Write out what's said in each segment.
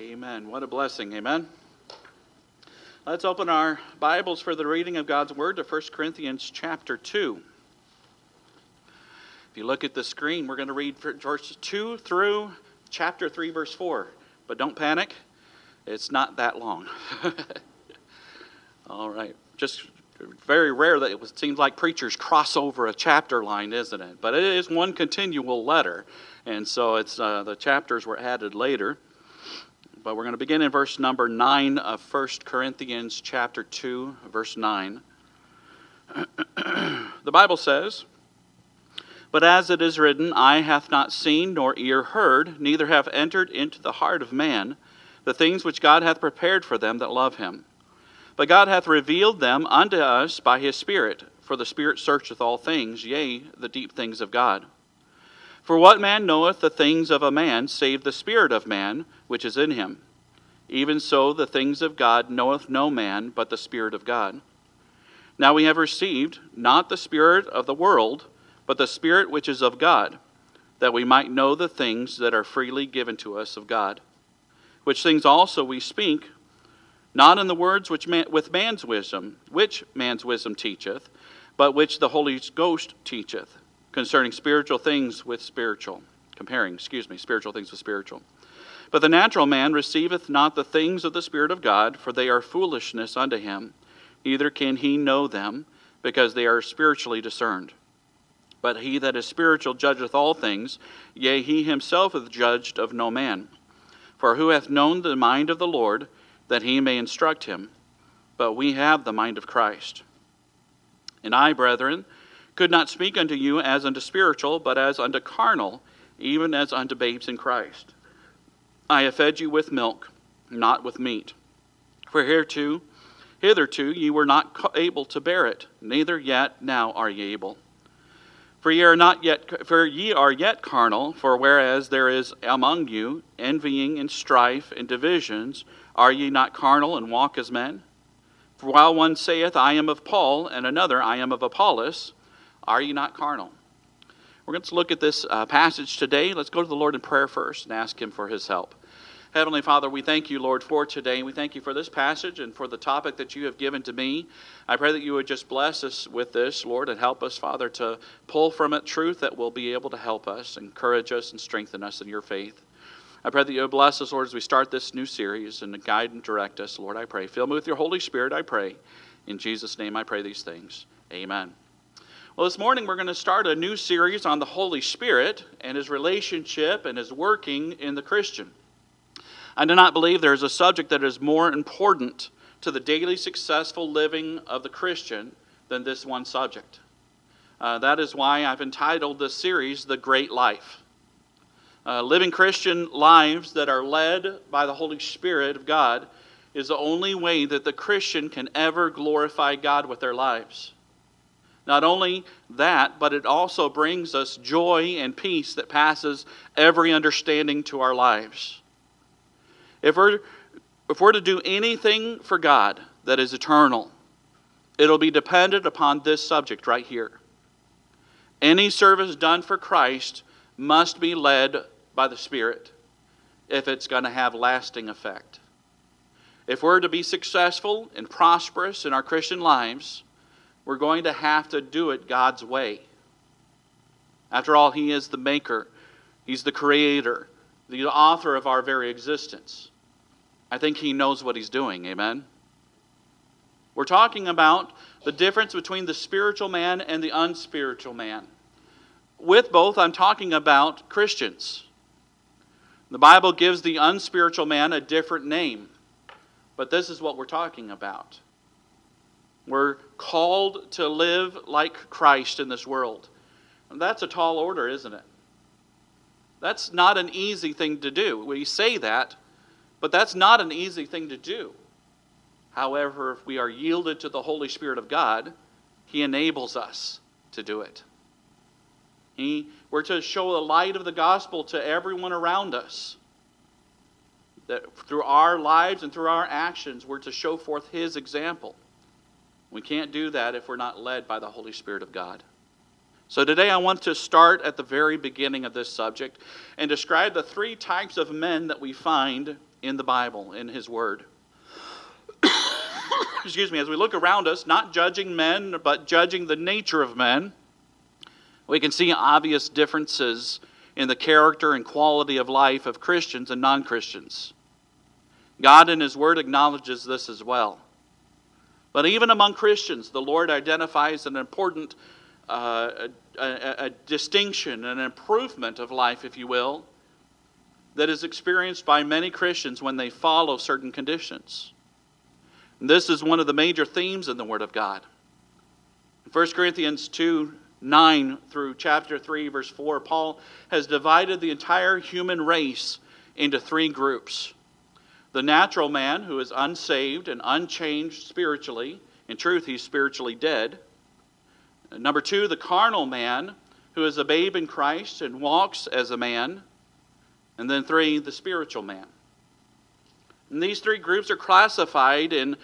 Amen. What a blessing. Amen. Let's open our Bibles for the reading of God's Word to 1 Corinthians chapter 2. If you look at the screen, we're going to read verses 2 through chapter 3, verse 4. But don't panic, it's not that long. All right. Just very rare that it seems like preachers cross over a chapter line, isn't it? But it is one continual letter. And so it's uh, the chapters were added later. But we're going to begin in verse number 9 of 1 Corinthians chapter 2, verse 9. the Bible says, But as it is written, Eye hath not seen, nor ear heard, neither have entered into the heart of man the things which God hath prepared for them that love him. But God hath revealed them unto us by his Spirit, for the Spirit searcheth all things, yea, the deep things of God. For what man knoweth the things of a man, save the Spirit of man which is in him? Even so, the things of God knoweth no man but the Spirit of God. Now we have received not the Spirit of the world, but the Spirit which is of God, that we might know the things that are freely given to us of God. Which things also we speak, not in the words which man, with man's wisdom, which man's wisdom teacheth, but which the Holy Ghost teacheth concerning spiritual things with spiritual, comparing, excuse me, spiritual things with spiritual. But the natural man receiveth not the things of the Spirit of God, for they are foolishness unto him, neither can he know them, because they are spiritually discerned. But he that is spiritual judgeth all things, yea, he himself is judged of no man. For who hath known the mind of the Lord, that he may instruct him? But we have the mind of Christ. And I, brethren, could not speak unto you as unto spiritual, but as unto carnal, even as unto babes in Christ. I have fed you with milk, not with meat. For hereto, hitherto ye were not able to bear it, neither yet now are ye able. For ye are not yet for ye are yet carnal, for whereas there is among you envying and strife and divisions, are ye not carnal and walk as men? For while one saith, I am of Paul, and another, I am of Apollos, are ye not carnal? We're going to look at this uh, passage today. Let's go to the Lord in prayer first and ask Him for His help. Heavenly Father, we thank you, Lord, for today. We thank you for this passage and for the topic that you have given to me. I pray that you would just bless us with this, Lord, and help us, Father, to pull from it truth that will be able to help us, encourage us, and strengthen us in your faith. I pray that you would bless us, Lord, as we start this new series and guide and direct us, Lord, I pray. Fill me with your Holy Spirit, I pray. In Jesus' name I pray these things. Amen. Well, this morning we're going to start a new series on the Holy Spirit and his relationship and his working in the Christian. I do not believe there is a subject that is more important to the daily successful living of the Christian than this one subject. Uh, that is why I've entitled this series The Great Life. Uh, living Christian lives that are led by the Holy Spirit of God is the only way that the Christian can ever glorify God with their lives. Not only that, but it also brings us joy and peace that passes every understanding to our lives. If we're, if we're to do anything for God that is eternal, it'll be dependent upon this subject right here. Any service done for Christ must be led by the Spirit if it's going to have lasting effect. If we're to be successful and prosperous in our Christian lives, we're going to have to do it God's way. After all, He is the maker, He's the creator, the author of our very existence. I think He knows what He's doing. Amen? We're talking about the difference between the spiritual man and the unspiritual man. With both, I'm talking about Christians. The Bible gives the unspiritual man a different name, but this is what we're talking about. We're called to live like Christ in this world. And that's a tall order, isn't it? That's not an easy thing to do. We say that, but that's not an easy thing to do. However, if we are yielded to the Holy Spirit of God, He enables us to do it. He, we're to show the light of the gospel to everyone around us. That through our lives and through our actions, we're to show forth His example. We can't do that if we're not led by the Holy Spirit of God. So today I want to start at the very beginning of this subject and describe the three types of men that we find in the Bible, in His Word. Excuse me, as we look around us, not judging men, but judging the nature of men, we can see obvious differences in the character and quality of life of Christians and non Christians. God in His Word acknowledges this as well. But even among Christians, the Lord identifies an important uh, a, a, a distinction, an improvement of life, if you will, that is experienced by many Christians when they follow certain conditions. And this is one of the major themes in the Word of God. 1 Corinthians 2 9 through chapter 3, verse 4, Paul has divided the entire human race into three groups the natural man, who is unsaved and unchanged spiritually. In truth, he's spiritually dead. Number two, the carnal man, who is a babe in Christ and walks as a man. And then three, the spiritual man. And these three groups are classified in,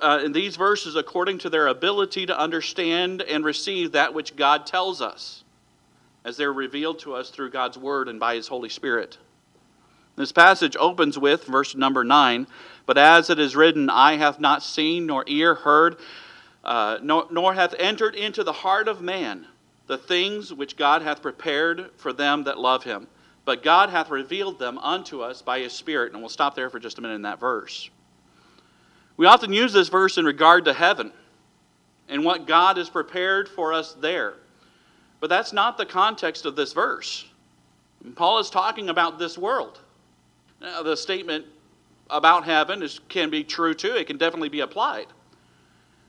uh, in these verses according to their ability to understand and receive that which God tells us as they're revealed to us through God's Word and by His Holy Spirit. This passage opens with verse number 9 But as it is written, Eye hath not seen, nor ear heard, uh, nor, nor hath entered into the heart of man the things which God hath prepared for them that love him. But God hath revealed them unto us by his Spirit. And we'll stop there for just a minute in that verse. We often use this verse in regard to heaven and what God has prepared for us there. But that's not the context of this verse. Paul is talking about this world. Now, the statement about heaven is, can be true too, it can definitely be applied.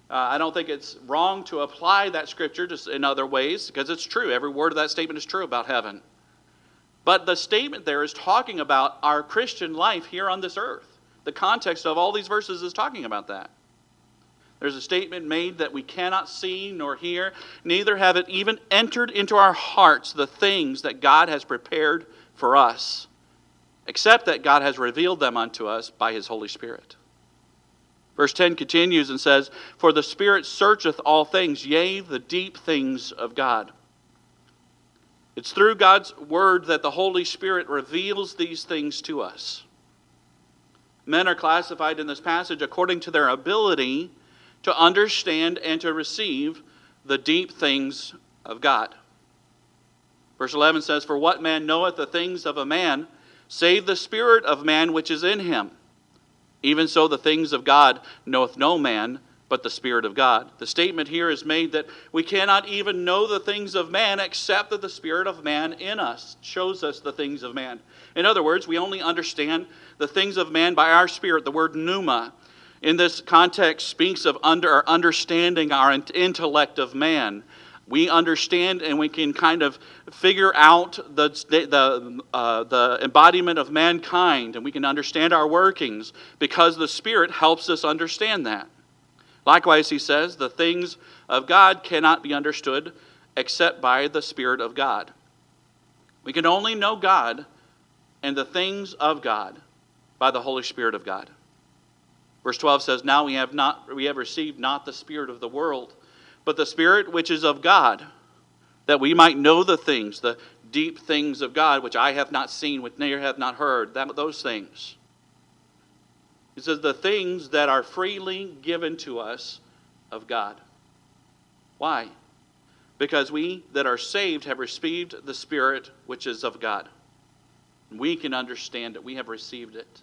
Uh, I don't think it's wrong to apply that scripture just in other ways because it's true. Every word of that statement is true about heaven. But the statement there is talking about our Christian life here on this earth. The context of all these verses is talking about that. There's a statement made that we cannot see nor hear, neither have it even entered into our hearts the things that God has prepared for us except that God has revealed them unto us by his Holy Spirit. Verse 10 continues and says, For the Spirit searcheth all things, yea, the deep things of God. It's through God's Word that the Holy Spirit reveals these things to us. Men are classified in this passage according to their ability to understand and to receive the deep things of God. Verse 11 says, For what man knoweth the things of a man save the spirit of man which is in him. Even so, the things of God knoweth no man but the Spirit of God. The statement here is made that we cannot even know the things of man except that the Spirit of man in us shows us the things of man. In other words, we only understand the things of man by our spirit. The word pneuma in this context speaks of under our understanding our intellect of man we understand and we can kind of figure out the, the, uh, the embodiment of mankind and we can understand our workings because the Spirit helps us understand that. Likewise, he says, the things of God cannot be understood except by the Spirit of God. We can only know God and the things of God by the Holy Spirit of God. Verse 12 says, Now we have, not, we have received not the Spirit of the world but the Spirit which is of God, that we might know the things, the deep things of God, which I have not seen, which neither have not heard, that, those things. He says, the things that are freely given to us of God. Why? Because we that are saved have received the Spirit which is of God. We can understand it. We have received it.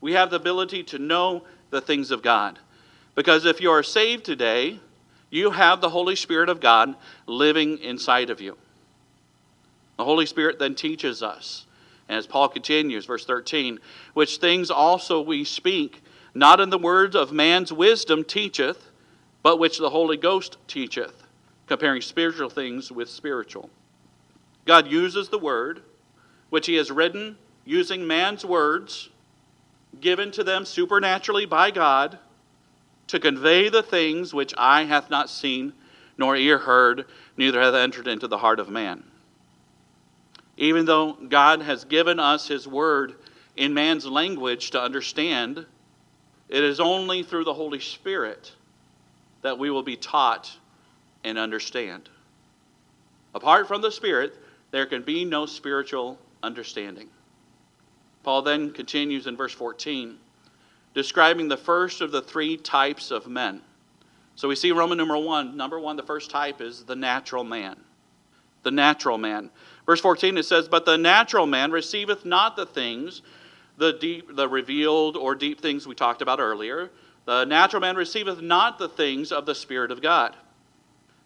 We have the ability to know the things of God. Because if you are saved today, you have the Holy Spirit of God living inside of you. The Holy Spirit then teaches us. As Paul continues, verse 13, which things also we speak, not in the words of man's wisdom teacheth, but which the Holy Ghost teacheth, comparing spiritual things with spiritual. God uses the word, which he has written using man's words, given to them supernaturally by God to convey the things which eye hath not seen, nor ear heard, neither hath entered into the heart of man. Even though God has given us his word in man's language to understand, it is only through the Holy Spirit that we will be taught and understand. Apart from the Spirit, there can be no spiritual understanding. Paul then continues in verse 14, describing the first of the three types of men. So we see Roman numeral one. Number one, the first type is the natural man. The natural man. Verse 14 it says, But the natural man receiveth not the things, the deep, the revealed or deep things we talked about earlier. The natural man receiveth not the things of the Spirit of God.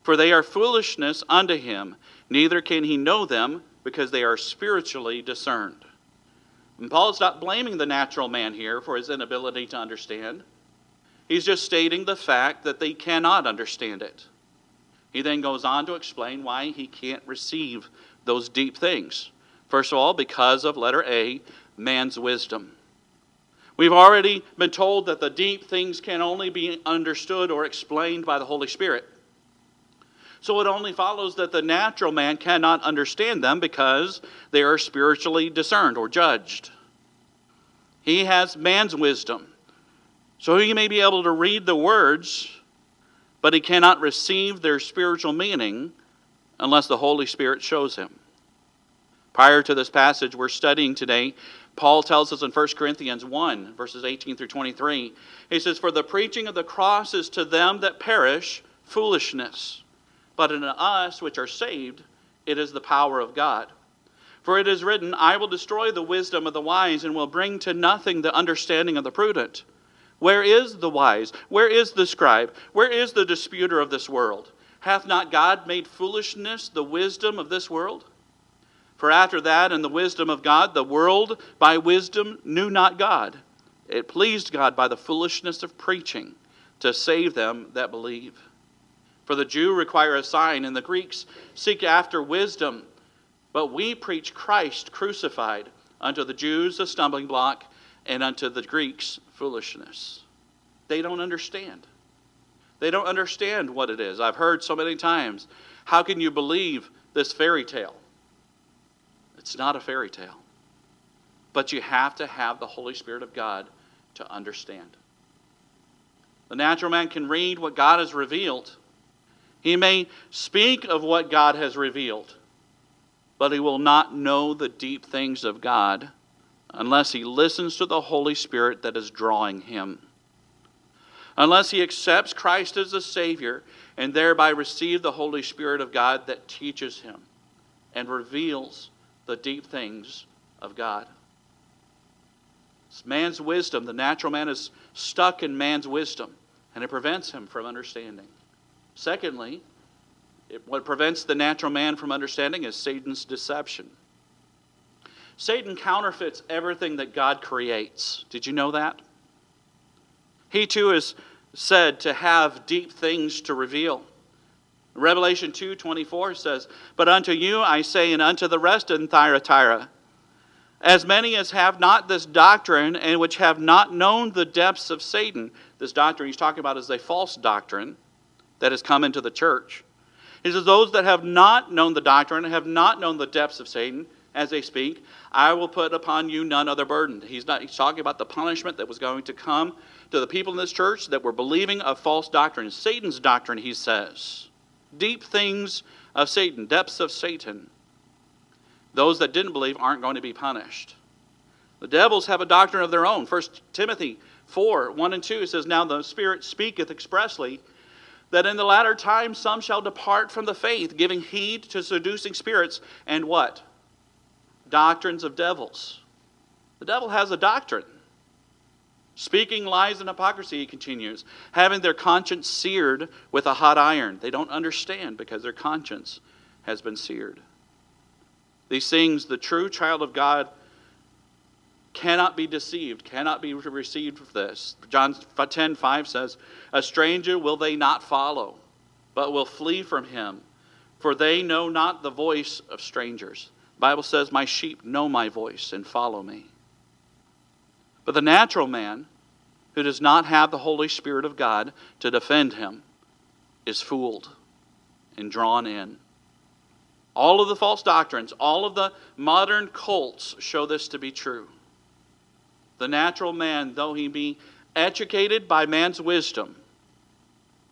For they are foolishness unto him, neither can he know them, because they are spiritually discerned. And Paul is not blaming the natural man here for his inability to understand. He's just stating the fact that they cannot understand it. He then goes on to explain why he can't receive those deep things. First of all, because of letter A, man's wisdom. We've already been told that the deep things can only be understood or explained by the Holy Spirit. So it only follows that the natural man cannot understand them because they are spiritually discerned or judged. He has man's wisdom. So he may be able to read the words, but he cannot receive their spiritual meaning unless the Holy Spirit shows him. Prior to this passage we're studying today, Paul tells us in 1 Corinthians 1, verses 18 through 23, he says, For the preaching of the cross is to them that perish foolishness but in us which are saved, it is the power of God. For it is written, I will destroy the wisdom of the wise and will bring to nothing the understanding of the prudent. Where is the wise? Where is the scribe? Where is the disputer of this world? Hath not God made foolishness the wisdom of this world? For after that, in the wisdom of God, the world by wisdom knew not God. It pleased God by the foolishness of preaching to save them that believe. For the Jew require a sign, and the Greeks seek after wisdom. But we preach Christ crucified, unto the Jews a stumbling block, and unto the Greeks foolishness. They don't understand. They don't understand what it is. I've heard so many times, how can you believe this fairy tale? It's not a fairy tale. But you have to have the Holy Spirit of God to understand. The natural man can read what God has revealed he may speak of what God has revealed, but he will not know the deep things of God unless he listens to the Holy Spirit that is drawing him. Unless he accepts Christ as a Savior and thereby receive the Holy Spirit of God that teaches him and reveals the deep things of God. It's man's wisdom. The natural man is stuck in man's wisdom, and it prevents him from understanding. Secondly, it, what prevents the natural man from understanding is Satan's deception. Satan counterfeits everything that God creates. Did you know that? He too is said to have deep things to reveal. Revelation 2:24 says, "But unto you I say and unto the rest in Thyatira, as many as have not this doctrine and which have not known the depths of Satan." This doctrine he's talking about is a false doctrine that has come into the church. He says, Those that have not known the doctrine, have not known the depths of Satan, as they speak, I will put upon you none other burden. He's, not, he's talking about the punishment that was going to come to the people in this church that were believing a false doctrine. Satan's doctrine, he says. Deep things of Satan, depths of Satan. Those that didn't believe aren't going to be punished. The devils have a doctrine of their own. First Timothy 4 1 and 2 says, Now the Spirit speaketh expressly that in the latter time some shall depart from the faith, giving heed to seducing spirits and what? Doctrines of devils. The devil has a doctrine. Speaking lies and hypocrisy, he continues, having their conscience seared with a hot iron. They don't understand because their conscience has been seared. These things the true child of God cannot be deceived, cannot be received for this. John 10 5 says, A stranger will they not follow, but will flee from him, for they know not the voice of strangers. Bible says, My sheep know my voice and follow me. But the natural man, who does not have the Holy Spirit of God to defend him, is fooled and drawn in. All of the false doctrines, all of the modern cults show this to be true. The natural man, though he be educated by man's wisdom,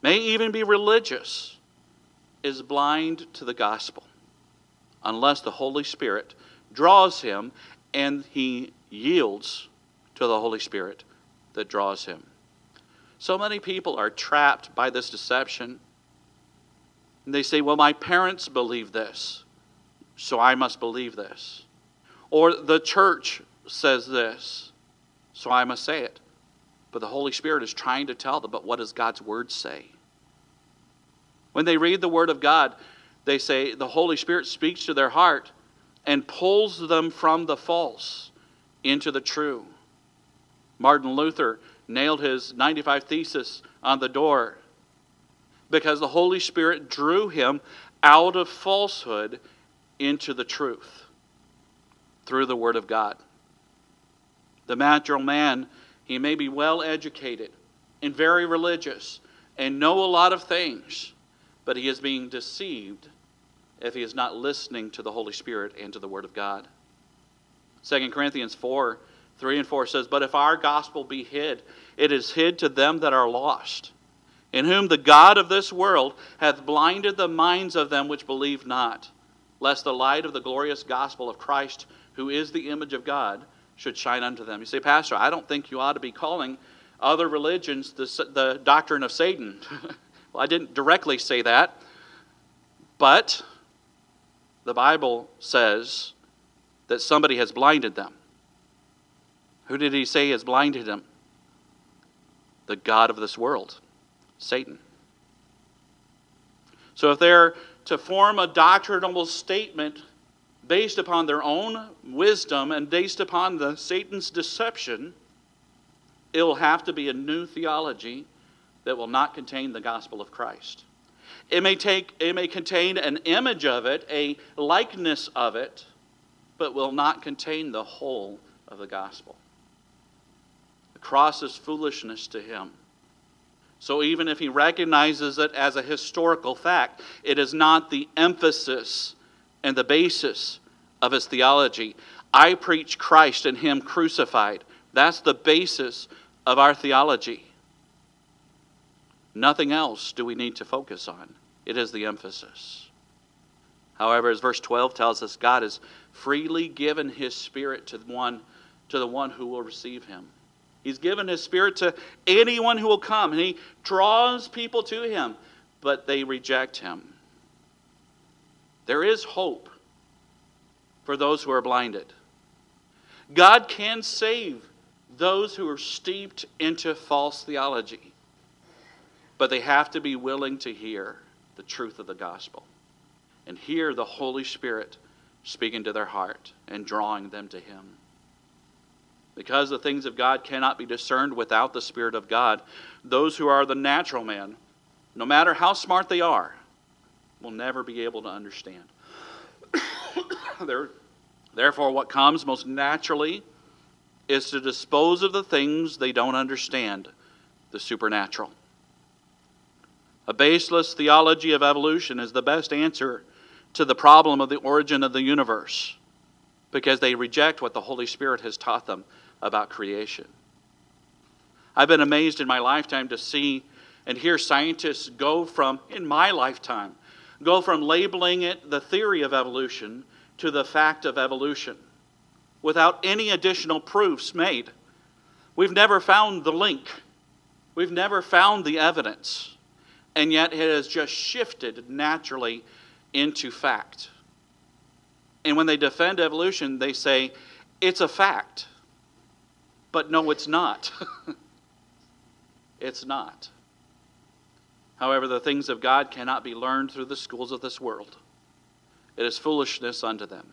may even be religious, is blind to the gospel unless the Holy Spirit draws him and he yields to the Holy Spirit that draws him. So many people are trapped by this deception. And they say, Well, my parents believe this, so I must believe this. Or the church says this, so I must say it. But the Holy Spirit is trying to tell them, but what does God's Word say? When they read the Word of God, they say the Holy Spirit speaks to their heart and pulls them from the false into the true. Martin Luther nailed his 95 Thesis on the door because the Holy Spirit drew him out of falsehood into the truth through the Word of God. The natural man, he may be well educated and very religious and know a lot of things, but he is being deceived if he is not listening to the Holy Spirit and to the Word of God. 2 Corinthians 4 3 and 4 says, But if our gospel be hid, it is hid to them that are lost, in whom the God of this world hath blinded the minds of them which believe not, lest the light of the glorious gospel of Christ, who is the image of God, should shine unto them. You say, Pastor, I don't think you ought to be calling other religions the, the doctrine of Satan. well, I didn't directly say that, but the Bible says that somebody has blinded them. Who did he say has blinded them? The God of this world, Satan. So if they're to form a doctrinal statement based upon their own wisdom and based upon the Satan's deception, it will have to be a new theology that will not contain the gospel of Christ. It may take it may contain an image of it, a likeness of it, but will not contain the whole of the gospel. The cross is foolishness to him. So even if he recognizes it as a historical fact, it is not the emphasis and the basis of his theology. I preach Christ and him crucified. That's the basis of our theology. Nothing else do we need to focus on. It is the emphasis. However, as verse 12 tells us, God has freely given his spirit to the one, to the one who will receive him. He's given his spirit to anyone who will come, and he draws people to him, but they reject him. There is hope for those who are blinded. God can save those who are steeped into false theology, but they have to be willing to hear the truth of the gospel and hear the Holy Spirit speaking to their heart and drawing them to Him. Because the things of God cannot be discerned without the Spirit of God, those who are the natural man, no matter how smart they are, will never be able to understand. Therefore, what comes most naturally is to dispose of the things they don't understand, the supernatural. A baseless theology of evolution is the best answer to the problem of the origin of the universe because they reject what the Holy Spirit has taught them about creation. I've been amazed in my lifetime to see and hear scientists go from, in my lifetime, go from labeling it the theory of evolution to the fact of evolution without any additional proofs made. We've never found the link, we've never found the evidence and yet it has just shifted naturally into fact. And when they defend evolution, they say it's a fact. But no, it's not. it's not. However, the things of God cannot be learned through the schools of this world. It is foolishness unto them.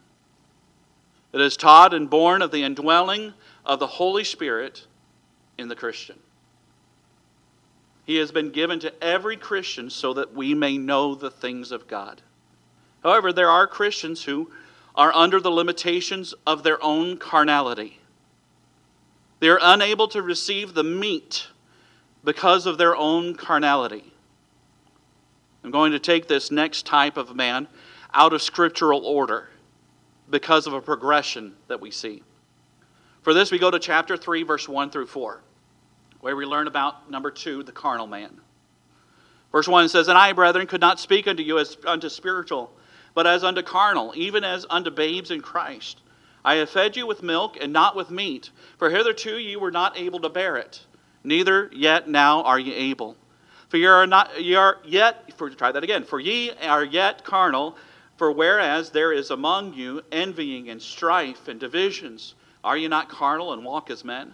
It is taught and born of the indwelling of the Holy Spirit in the Christian. He has been given to every Christian so that we may know the things of God. However, there are Christians who are under the limitations of their own carnality. They are unable to receive the meat because of their own carnality. I'm going to take this next type of man out of scriptural order because of a progression that we see. For this, we go to chapter 3, verse 1 through 4 where we learn about number two, the carnal man. Verse 1 says, And I, brethren, could not speak unto you as unto spiritual, but as unto carnal, even as unto babes in Christ. I have fed you with milk and not with meat, for hitherto you were not able to bear it, neither yet now are ye able. For ye are not ye are yet for try that again, for ye are yet carnal, for whereas there is among you envying and strife and divisions, are ye not carnal and walk as men?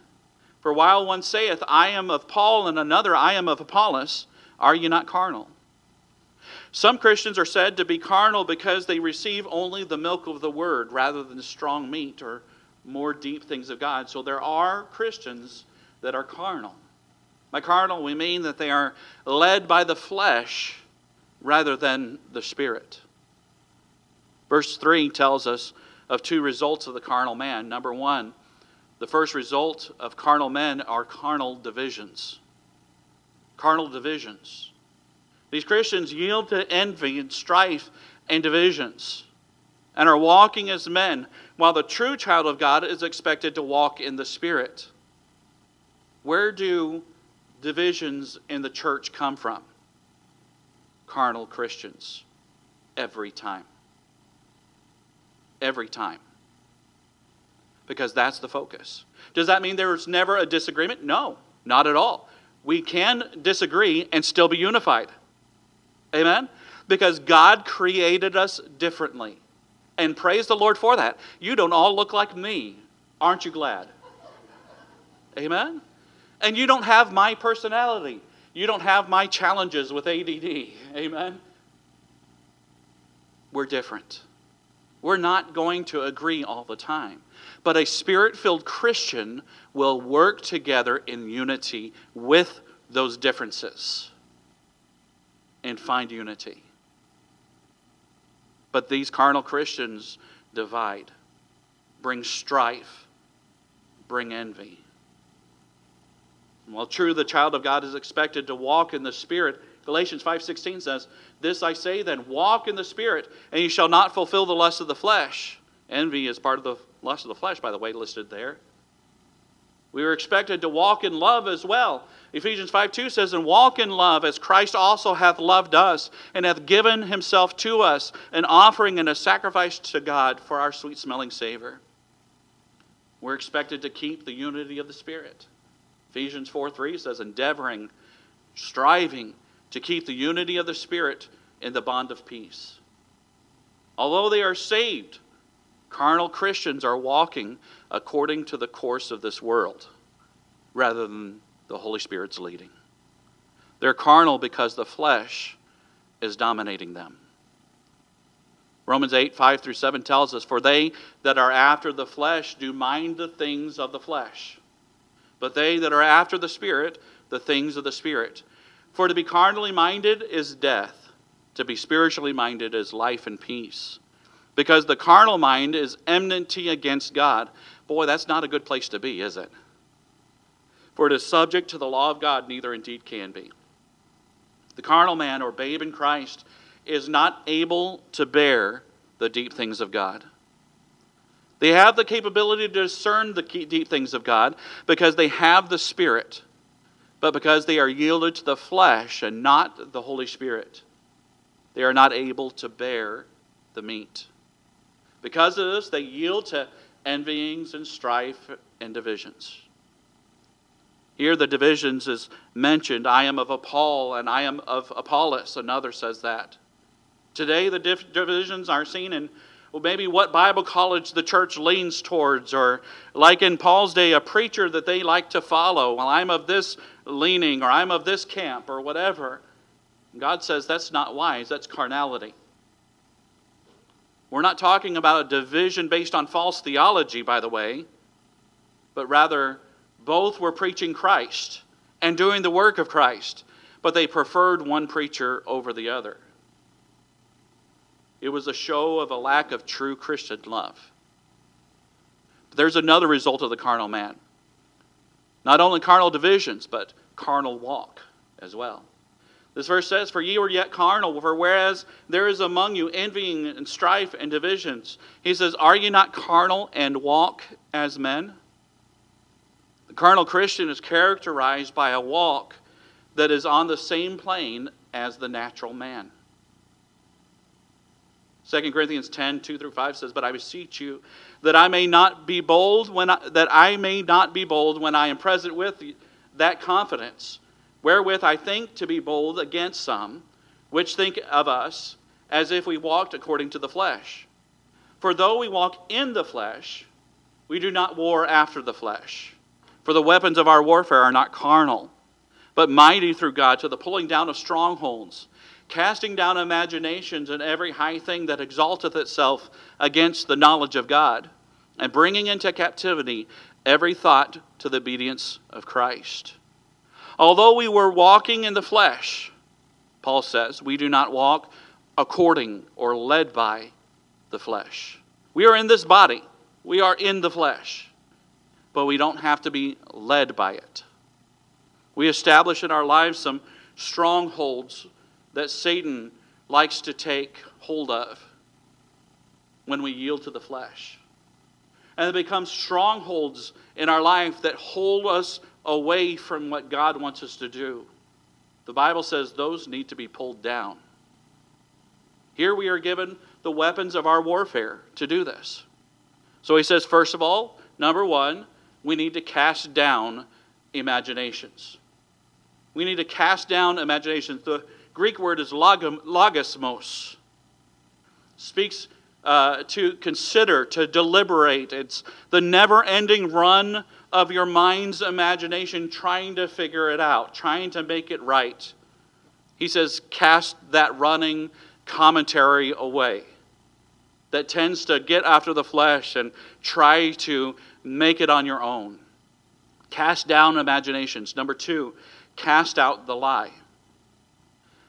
For while one saith, I am of Paul, and another, I am of Apollos, are ye not carnal? Some Christians are said to be carnal because they receive only the milk of the word rather than strong meat or more deep things of God. So there are Christians that are carnal. By carnal, we mean that they are led by the flesh rather than the spirit. Verse 3 tells us of two results of the carnal man. Number one, the first result of carnal men are carnal divisions. Carnal divisions. These Christians yield to envy and strife and divisions and are walking as men, while the true child of God is expected to walk in the Spirit. Where do divisions in the church come from? Carnal Christians. Every time. Every time. Because that's the focus. Does that mean there's never a disagreement? No, not at all. We can disagree and still be unified. Amen? Because God created us differently. And praise the Lord for that. You don't all look like me. Aren't you glad? Amen? And you don't have my personality. You don't have my challenges with ADD. Amen? We're different. We're not going to agree all the time. But a spirit filled Christian will work together in unity with those differences and find unity. But these carnal Christians divide, bring strife, bring envy. While true, the child of God is expected to walk in the Spirit. Galatians 5:16 says, "This I say then, walk in the Spirit, and you shall not fulfill the lust of the flesh." Envy is part of the lust of the flesh, by the way, listed there. We were expected to walk in love as well. Ephesians 5 2 says, And walk in love as Christ also hath loved us, and hath given himself to us, an offering and a sacrifice to God for our sweet smelling savor. We're expected to keep the unity of the Spirit. Ephesians 4 3 says, Endeavoring, striving to keep the unity of the Spirit in the bond of peace. Although they are saved, carnal Christians are walking according to the course of this world rather than the Holy Spirit's leading. They're carnal because the flesh is dominating them. Romans 8, 5 through 7 tells us, For they that are after the flesh do mind the things of the flesh, but they that are after the Spirit, the things of the Spirit. For to be carnally minded is death, to be spiritually minded is life and peace. Because the carnal mind is enmity against God. Boy, that's not a good place to be, is it? For it is subject to the law of God, neither indeed can be. The carnal man or babe in Christ is not able to bear the deep things of God. They have the capability to discern the deep things of God because they have the Spirit, but because they are yielded to the flesh and not the Holy Spirit, they are not able to bear the meat. Because of this, they yield to envyings and strife and divisions. Here, the divisions is mentioned I am of Paul and I am of Apollos. Another says that. Today, the divisions are seen in maybe what Bible college the church leans towards, or like in Paul's day, a preacher that they like to follow. Well, I'm of this leaning, or I'm of this camp, or whatever. God says that's not wise, that's carnality. We're not talking about a division based on false theology, by the way, but rather both were preaching Christ and doing the work of Christ, but they preferred one preacher over the other. It was a show of a lack of true Christian love. But there's another result of the carnal man. Not only carnal divisions, but carnal walk as well. This verse says, For ye were yet carnal, for whereas there is among you envying and strife and divisions. He says, Are ye not carnal and walk as men? The carnal Christian is characterized by a walk that is on the same plane as the natural man. 2 Corinthians 10, 2 through 5 says, But I beseech you that I may not be bold when I, that I may not be bold when I am present with that confidence, wherewith I think to be bold against some, which think of us as if we walked according to the flesh. For though we walk in the flesh, we do not war after the flesh. For the weapons of our warfare are not carnal, but mighty through God to the pulling down of strongholds casting down imaginations and every high thing that exalteth itself against the knowledge of God, and bringing into captivity every thought to the obedience of Christ. Although we were walking in the flesh, Paul says, we do not walk according or led by the flesh. We are in this body, we are in the flesh, but we don't have to be led by it. We establish in our lives some strongholds that Satan likes to take hold of when we yield to the flesh. And it becomes strongholds in our life that hold us away from what God wants us to do. The Bible says those need to be pulled down. Here we are given the weapons of our warfare to do this. So he says, first of all, number one, we need to cast down imaginations. We need to cast down imaginations. The, Greek word is logismos. Speaks uh, to consider, to deliberate. It's the never ending run of your mind's imagination trying to figure it out, trying to make it right. He says, cast that running commentary away that tends to get after the flesh and try to make it on your own. Cast down imaginations. Number two, cast out the lie.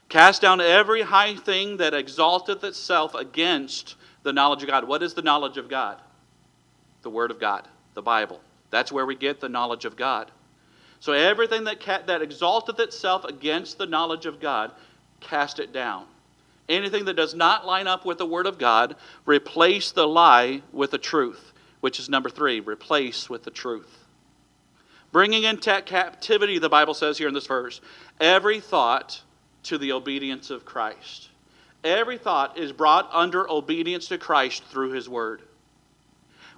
Cast down every high thing that exalteth itself against the knowledge of God. What is the knowledge of God? The Word of God, the Bible. That's where we get the knowledge of God. So everything that, ca- that exalteth itself against the knowledge of God, cast it down. Anything that does not line up with the Word of God, replace the lie with the truth, which is number three replace with the truth. Bringing into captivity, the Bible says here in this verse, every thought to the obedience of Christ. Every thought is brought under obedience to Christ through His Word.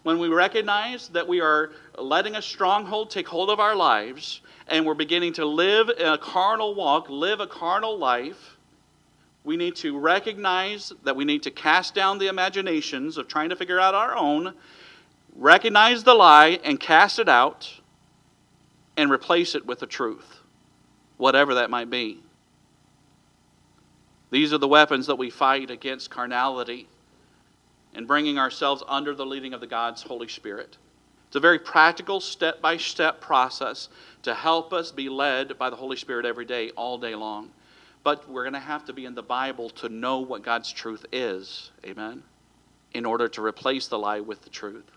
When we recognize that we are letting a stronghold take hold of our lives and we're beginning to live a carnal walk, live a carnal life, we need to recognize that we need to cast down the imaginations of trying to figure out our own, recognize the lie and cast it out, and replace it with the truth, whatever that might be. These are the weapons that we fight against carnality and bringing ourselves under the leading of the God's Holy Spirit. It's a very practical, step by step process to help us be led by the Holy Spirit every day, all day long. But we're going to have to be in the Bible to know what God's truth is. Amen? In order to replace the lie with the truth.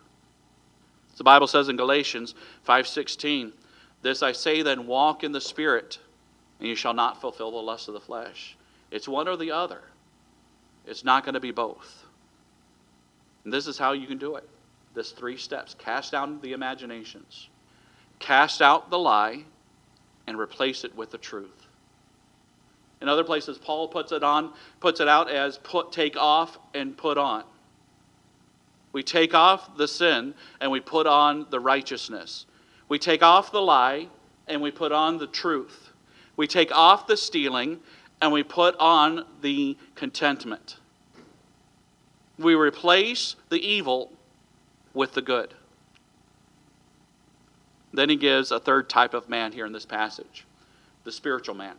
The Bible says in Galatians 5:16, "This I say then, walk in the Spirit, and you shall not fulfill the lust of the flesh." It's one or the other. It's not going to be both. And this is how you can do it. This three steps. Cast down the imaginations. Cast out the lie and replace it with the truth. In other places, Paul puts it on, puts it out as put, take off and put on. We take off the sin and we put on the righteousness. We take off the lie and we put on the truth. We take off the stealing and we put on the contentment. We replace the evil with the good. Then he gives a third type of man here in this passage the spiritual man.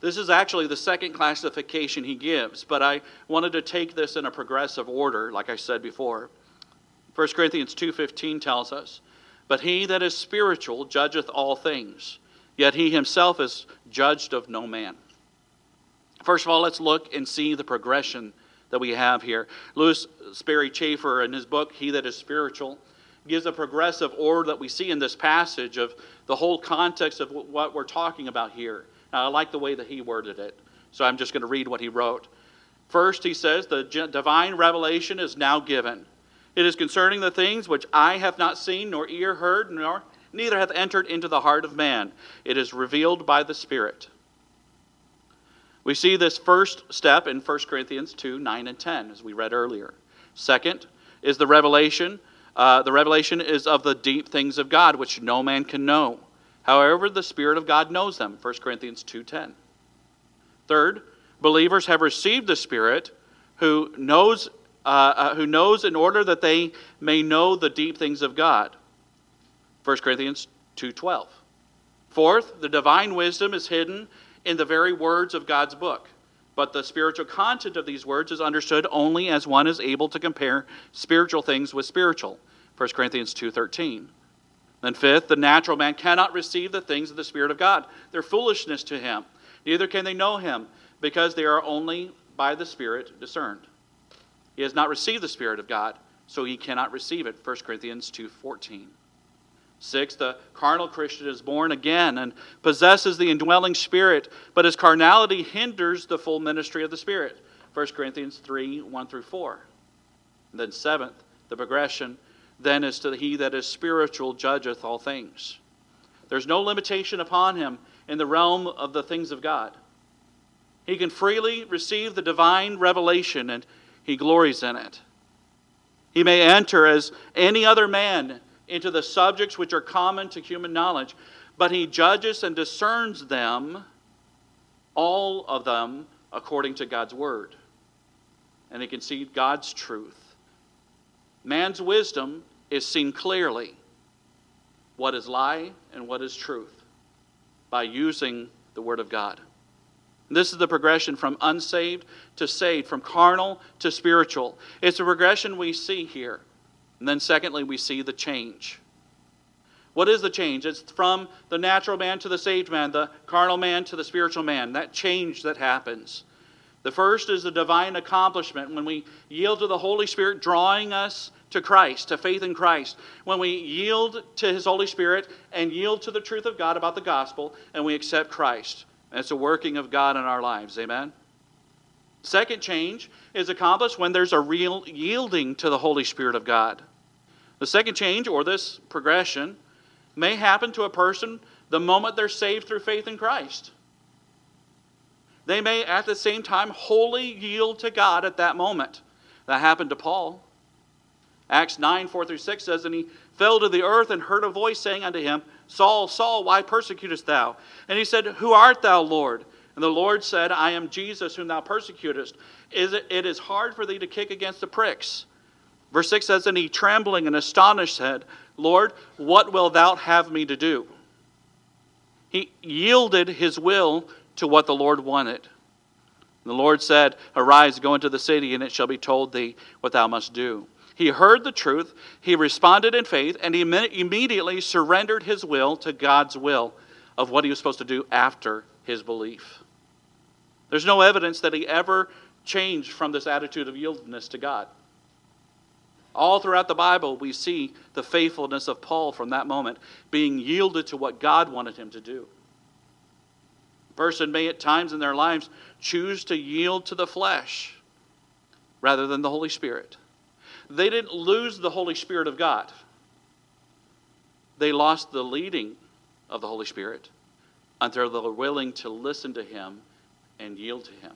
This is actually the second classification he gives, but I wanted to take this in a progressive order, like I said before. 1 Corinthians 2:15 tells us, "But he that is spiritual judgeth all things, Yet he himself is judged of no man. First of all, let's look and see the progression that we have here. Lewis Sperry Chafer, in his book, He That Is Spiritual, gives a progressive order that we see in this passage of the whole context of what we're talking about here. Now, I like the way that he worded it, so I'm just going to read what he wrote. First, he says, The divine revelation is now given. It is concerning the things which eye have not seen, nor ear heard, nor neither hath entered into the heart of man. It is revealed by the Spirit. We see this first step in 1 Corinthians 2 9 and 10, as we read earlier. Second is the revelation. Uh, the revelation is of the deep things of God, which no man can know. However, the Spirit of God knows them. 1 Corinthians 2:10. Third, believers have received the Spirit who knows, uh, uh, who knows in order that they may know the deep things of God. 1 Corinthians 2:12. Fourth, the divine wisdom is hidden in the very words of God's book. But the spiritual content of these words is understood only as one is able to compare spiritual things with spiritual. 1 Corinthians 2:13. Then fifth, the natural man cannot receive the things of the spirit of God. They're foolishness to him. Neither can they know him, because they are only by the spirit discerned. He has not received the spirit of God, so he cannot receive it. 1 Corinthians 2:14. Six, the carnal Christian is born again and possesses the indwelling Spirit, but his carnality hinders the full ministry of the Spirit. 1 Corinthians 3 1 through 4. And then, seventh, the progression then is to he that is spiritual judgeth all things. There's no limitation upon him in the realm of the things of God. He can freely receive the divine revelation and he glories in it. He may enter as any other man into the subjects which are common to human knowledge, but he judges and discerns them, all of them, according to God's word. And he can see God's truth. Man's wisdom is seen clearly what is lie and what is truth by using the word of God. This is the progression from unsaved to saved, from carnal to spiritual. It's a progression we see here. And then, secondly, we see the change. What is the change? It's from the natural man to the saved man, the carnal man to the spiritual man, that change that happens. The first is the divine accomplishment when we yield to the Holy Spirit drawing us to Christ, to faith in Christ. When we yield to His Holy Spirit and yield to the truth of God about the gospel and we accept Christ. It's a working of God in our lives. Amen? Second change is accomplished when there's a real yielding to the Holy Spirit of God. The second change, or this progression, may happen to a person the moment they're saved through faith in Christ. They may at the same time wholly yield to God at that moment. That happened to Paul. Acts 9, 4 through 6 says, And he fell to the earth and heard a voice saying unto him, Saul, Saul, why persecutest thou? And he said, Who art thou, Lord? And the Lord said, I am Jesus whom thou persecutest. It is hard for thee to kick against the pricks. Verse 6 says, And he trembling and astonished said, Lord, what wilt thou have me to do? He yielded his will to what the Lord wanted. The Lord said, Arise, go into the city, and it shall be told thee what thou must do. He heard the truth, he responded in faith, and he immediately surrendered his will to God's will of what he was supposed to do after his belief. There's no evidence that he ever changed from this attitude of yieldedness to God. All throughout the Bible, we see the faithfulness of Paul from that moment, being yielded to what God wanted him to do. A person may at times in their lives choose to yield to the flesh rather than the Holy Spirit. They didn't lose the Holy Spirit of God, they lost the leading of the Holy Spirit until they were willing to listen to Him and yield to Him.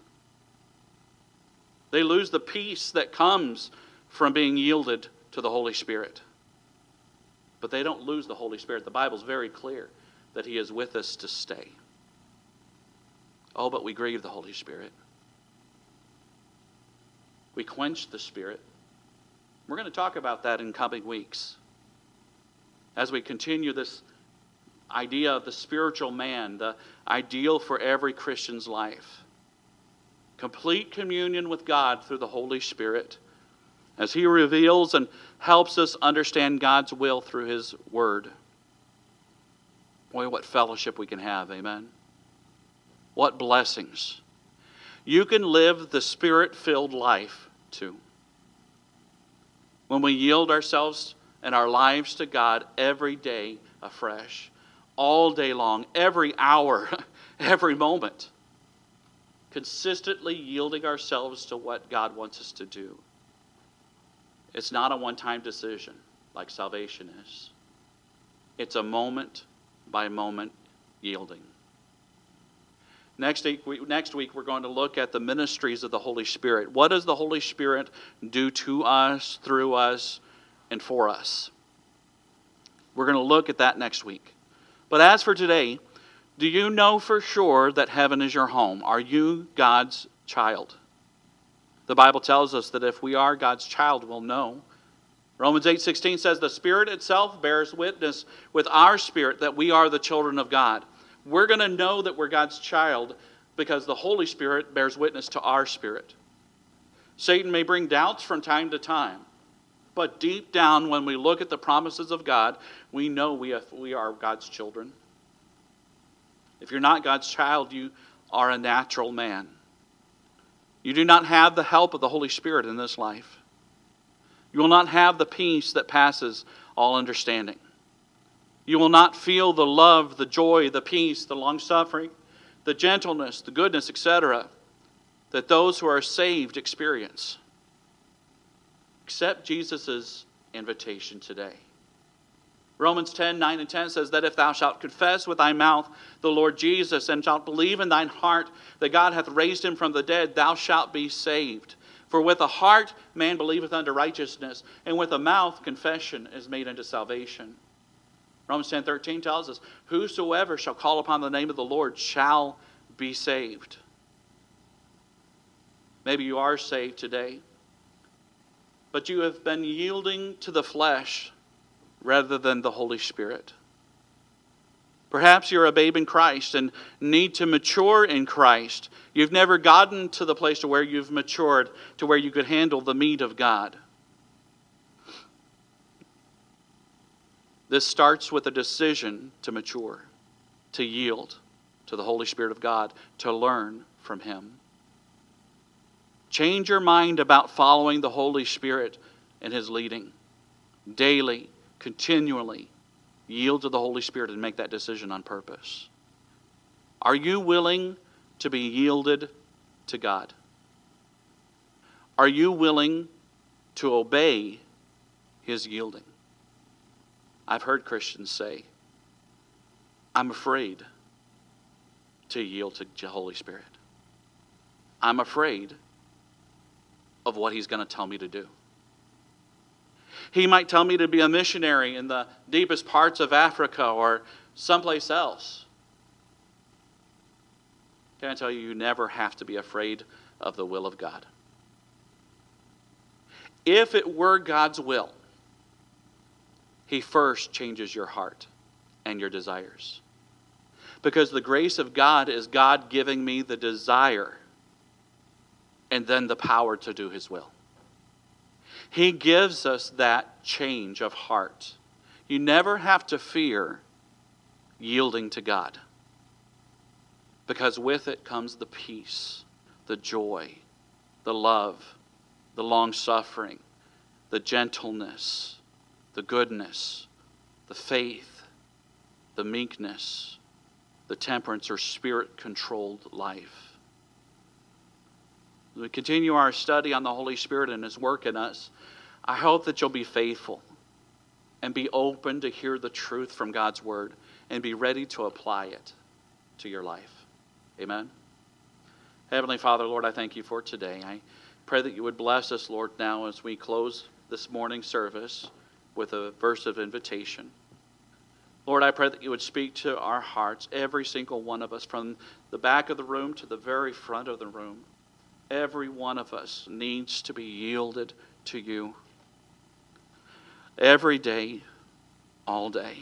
They lose the peace that comes from being yielded to the Holy Spirit. But they don't lose the Holy Spirit. The Bible's very clear that He is with us to stay. Oh, but we grieve the Holy Spirit. We quench the Spirit. We're going to talk about that in coming weeks as we continue this idea of the spiritual man, the ideal for every Christian's life. Complete communion with God through the Holy Spirit as He reveals and helps us understand God's will through His Word. Boy, what fellowship we can have, amen? What blessings. You can live the Spirit filled life too. When we yield ourselves and our lives to God every day afresh all day long, every hour, every moment, consistently yielding ourselves to what God wants us to do. It's not a one time decision like salvation is, it's a moment by moment yielding. Next week, we, next week, we're going to look at the ministries of the Holy Spirit. What does the Holy Spirit do to us, through us, and for us? We're going to look at that next week. But as for today, do you know for sure that heaven is your home? Are you God's child? The Bible tells us that if we are God's child, we'll know. Romans 8:16 says the Spirit itself bears witness with our spirit that we are the children of God. We're going to know that we're God's child because the Holy Spirit bears witness to our spirit. Satan may bring doubts from time to time, but deep down, when we look at the promises of God, we know we, have, we are God's children. If you're not God's child, you are a natural man. You do not have the help of the Holy Spirit in this life. You will not have the peace that passes all understanding. You will not feel the love, the joy, the peace, the long suffering, the gentleness, the goodness, etc., that those who are saved experience. Accept Jesus' invitation today. Romans 10 9 and 10 says that if thou shalt confess with thy mouth the Lord Jesus and shalt believe in thine heart that God hath raised him from the dead, thou shalt be saved. For with the heart man believeth unto righteousness, and with the mouth confession is made unto salvation. Romans 10 13 tells us, Whosoever shall call upon the name of the Lord shall be saved. Maybe you are saved today, but you have been yielding to the flesh rather than the Holy Spirit. Perhaps you're a babe in Christ and need to mature in Christ. You've never gotten to the place to where you've matured to where you could handle the meat of God. This starts with a decision to mature, to yield to the Holy Spirit of God, to learn from Him. Change your mind about following the Holy Spirit and His leading. Daily, continually, yield to the Holy Spirit and make that decision on purpose. Are you willing to be yielded to God? Are you willing to obey His yielding? I've heard Christians say, I'm afraid to yield to the Holy Spirit. I'm afraid of what He's going to tell me to do. He might tell me to be a missionary in the deepest parts of Africa or someplace else. Can I tell you, you never have to be afraid of the will of God. If it were God's will, he first changes your heart and your desires. Because the grace of God is God giving me the desire and then the power to do His will. He gives us that change of heart. You never have to fear yielding to God because with it comes the peace, the joy, the love, the long suffering, the gentleness the goodness, the faith, the meekness, the temperance or spirit controlled life. We continue our study on the Holy Spirit and His work in us, I hope that you'll be faithful and be open to hear the truth from God's Word and be ready to apply it to your life. Amen. Heavenly Father, Lord, I thank you for today. I pray that you would bless us, Lord, now as we close this morning service with a verse of invitation. Lord, I pray that you would speak to our hearts, every single one of us, from the back of the room to the very front of the room. Every one of us needs to be yielded to you. Every day, all day.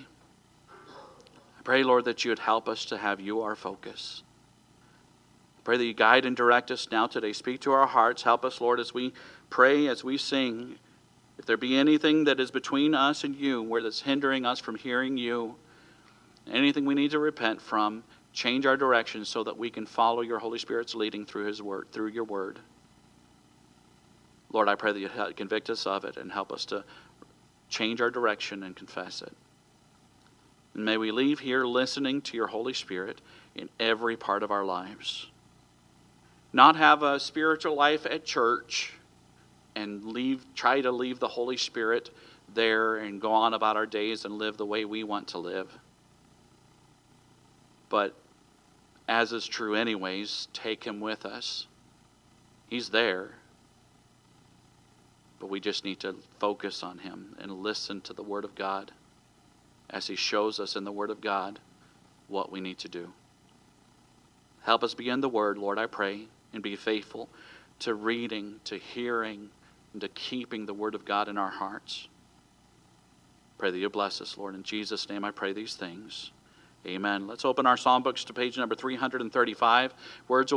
I pray, Lord, that you would help us to have you our focus. I pray that you guide and direct us now today. Speak to our hearts. Help us, Lord, as we pray, as we sing if there be anything that is between us and you, where that's hindering us from hearing you, anything we need to repent from, change our direction so that we can follow your Holy Spirit's leading through His word, through your word. Lord, I pray that you convict us of it and help us to change our direction and confess it. And may we leave here listening to your Holy Spirit in every part of our lives. Not have a spiritual life at church and leave try to leave the Holy Spirit there and go on about our days and live the way we want to live. But as is true, anyways, take him with us. He's there. But we just need to focus on him and listen to the Word of God as he shows us in the Word of God what we need to do. Help us begin the Word, Lord, I pray, and be faithful to reading, to hearing, and to keeping the Word of God in our hearts. Pray that you bless us, Lord. In Jesus' name I pray these things. Amen. Let's open our psalm books to page number 335. Words will be